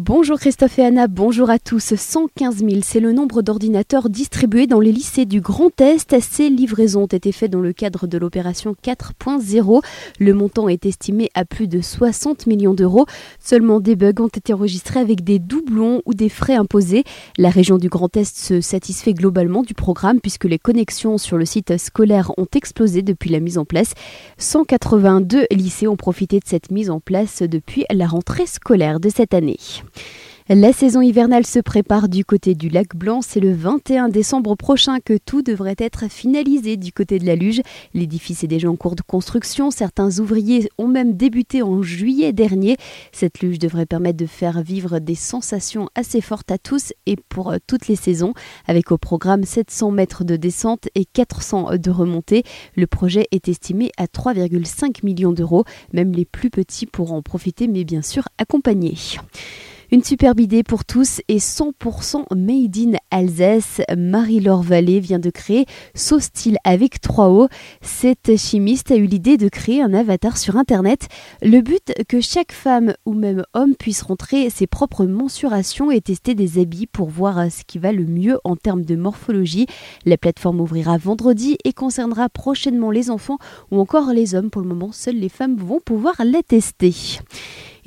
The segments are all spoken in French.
Bonjour Christophe et Anna, bonjour à tous. 115 000, c'est le nombre d'ordinateurs distribués dans les lycées du Grand Est. Ces livraisons ont été faites dans le cadre de l'opération 4.0. Le montant est estimé à plus de 60 millions d'euros. Seulement des bugs ont été enregistrés avec des doublons ou des frais imposés. La région du Grand Est se satisfait globalement du programme puisque les connexions sur le site scolaire ont explosé depuis la mise en place. 182 lycées ont profité de cette mise en place depuis la rentrée scolaire de cette année. La saison hivernale se prépare du côté du lac Blanc. C'est le 21 décembre prochain que tout devrait être finalisé du côté de la Luge. L'édifice est déjà en cours de construction. Certains ouvriers ont même débuté en juillet dernier. Cette luge devrait permettre de faire vivre des sensations assez fortes à tous et pour euh, toutes les saisons. Avec au programme 700 mètres de descente et 400 de remontée, le projet est estimé à 3,5 millions d'euros. Même les plus petits pourront en profiter, mais bien sûr accompagnés. Une superbe idée pour tous et 100% made in Alsace. Marie-Laure Vallée vient de créer Style avec 3 O. Cette chimiste a eu l'idée de créer un avatar sur Internet. Le but que chaque femme ou même homme puisse rentrer ses propres mensurations et tester des habits pour voir ce qui va le mieux en termes de morphologie. La plateforme ouvrira vendredi et concernera prochainement les enfants ou encore les hommes. Pour le moment, seules les femmes vont pouvoir la tester.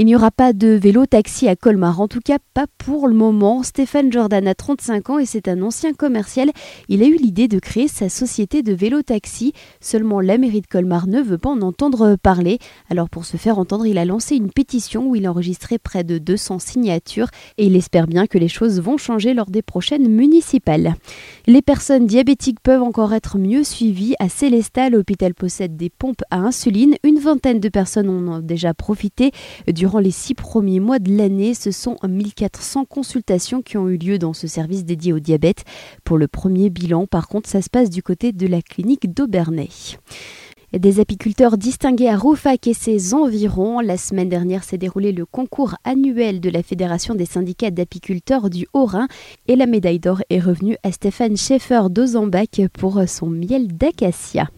Il n'y aura pas de vélo-taxi à Colmar, en tout cas pas pour le moment. Stéphane Jordan a 35 ans et c'est un ancien commercial. Il a eu l'idée de créer sa société de vélo-taxi. Seulement la mairie de Colmar ne veut pas en entendre parler. Alors pour se faire entendre, il a lancé une pétition où il a enregistré près de 200 signatures et il espère bien que les choses vont changer lors des prochaines municipales. Les personnes diabétiques peuvent encore être mieux suivies. À Célestat, l'hôpital possède des pompes à insuline. Une vingtaine de personnes en ont déjà profité. Les six premiers mois de l'année, ce sont 1400 consultations qui ont eu lieu dans ce service dédié au diabète. Pour le premier bilan, par contre, ça se passe du côté de la clinique d'Aubernay. Des apiculteurs distingués à Roufac et ses environs. La semaine dernière s'est déroulé le concours annuel de la Fédération des syndicats d'apiculteurs du Haut-Rhin et la médaille d'or est revenue à Stéphane Schaeffer d'Ozambach pour son miel d'acacia.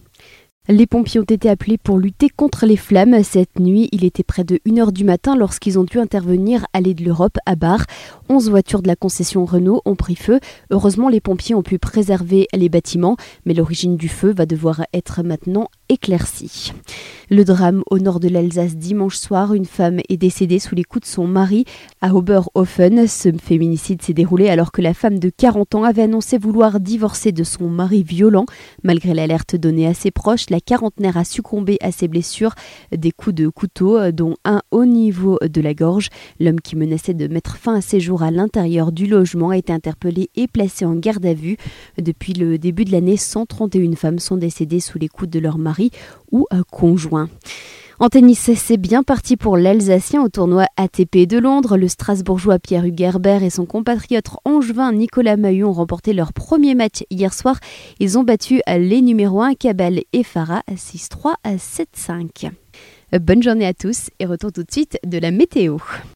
Les pompiers ont été appelés pour lutter contre les flammes. Cette nuit, il était près de 1h du matin lorsqu'ils ont dû intervenir à l'aide de l'Europe à Bar. 11 voitures de la concession Renault ont pris feu. Heureusement, les pompiers ont pu préserver les bâtiments, mais l'origine du feu va devoir être maintenant éclaircie. Le drame au nord de l'Alsace dimanche soir, une femme est décédée sous les coups de son mari à Oberhofen. Ce féminicide s'est déroulé alors que la femme de 40 ans avait annoncé vouloir divorcer de son mari violent. Malgré l'alerte donnée à ses proches, la quarantenaire a succombé à ses blessures, des coups de couteau, dont un au niveau de la gorge. L'homme qui menaçait de mettre fin à ses jours à l'intérieur du logement a été interpellé et placé en garde à vue. Depuis le début de l'année, 131 femmes sont décédées sous les coups de leur mari ou conjoint. En tennis, c'est bien parti pour l'Alsacien au tournoi ATP de Londres. Le Strasbourgeois Pierre Hugerbert et son compatriote angevin Nicolas Mahut ont remporté leur premier match hier soir. Ils ont battu les numéros 1 Cabal et Farah 6-3 à 7-5. Bonne journée à tous et retour tout de suite de la météo.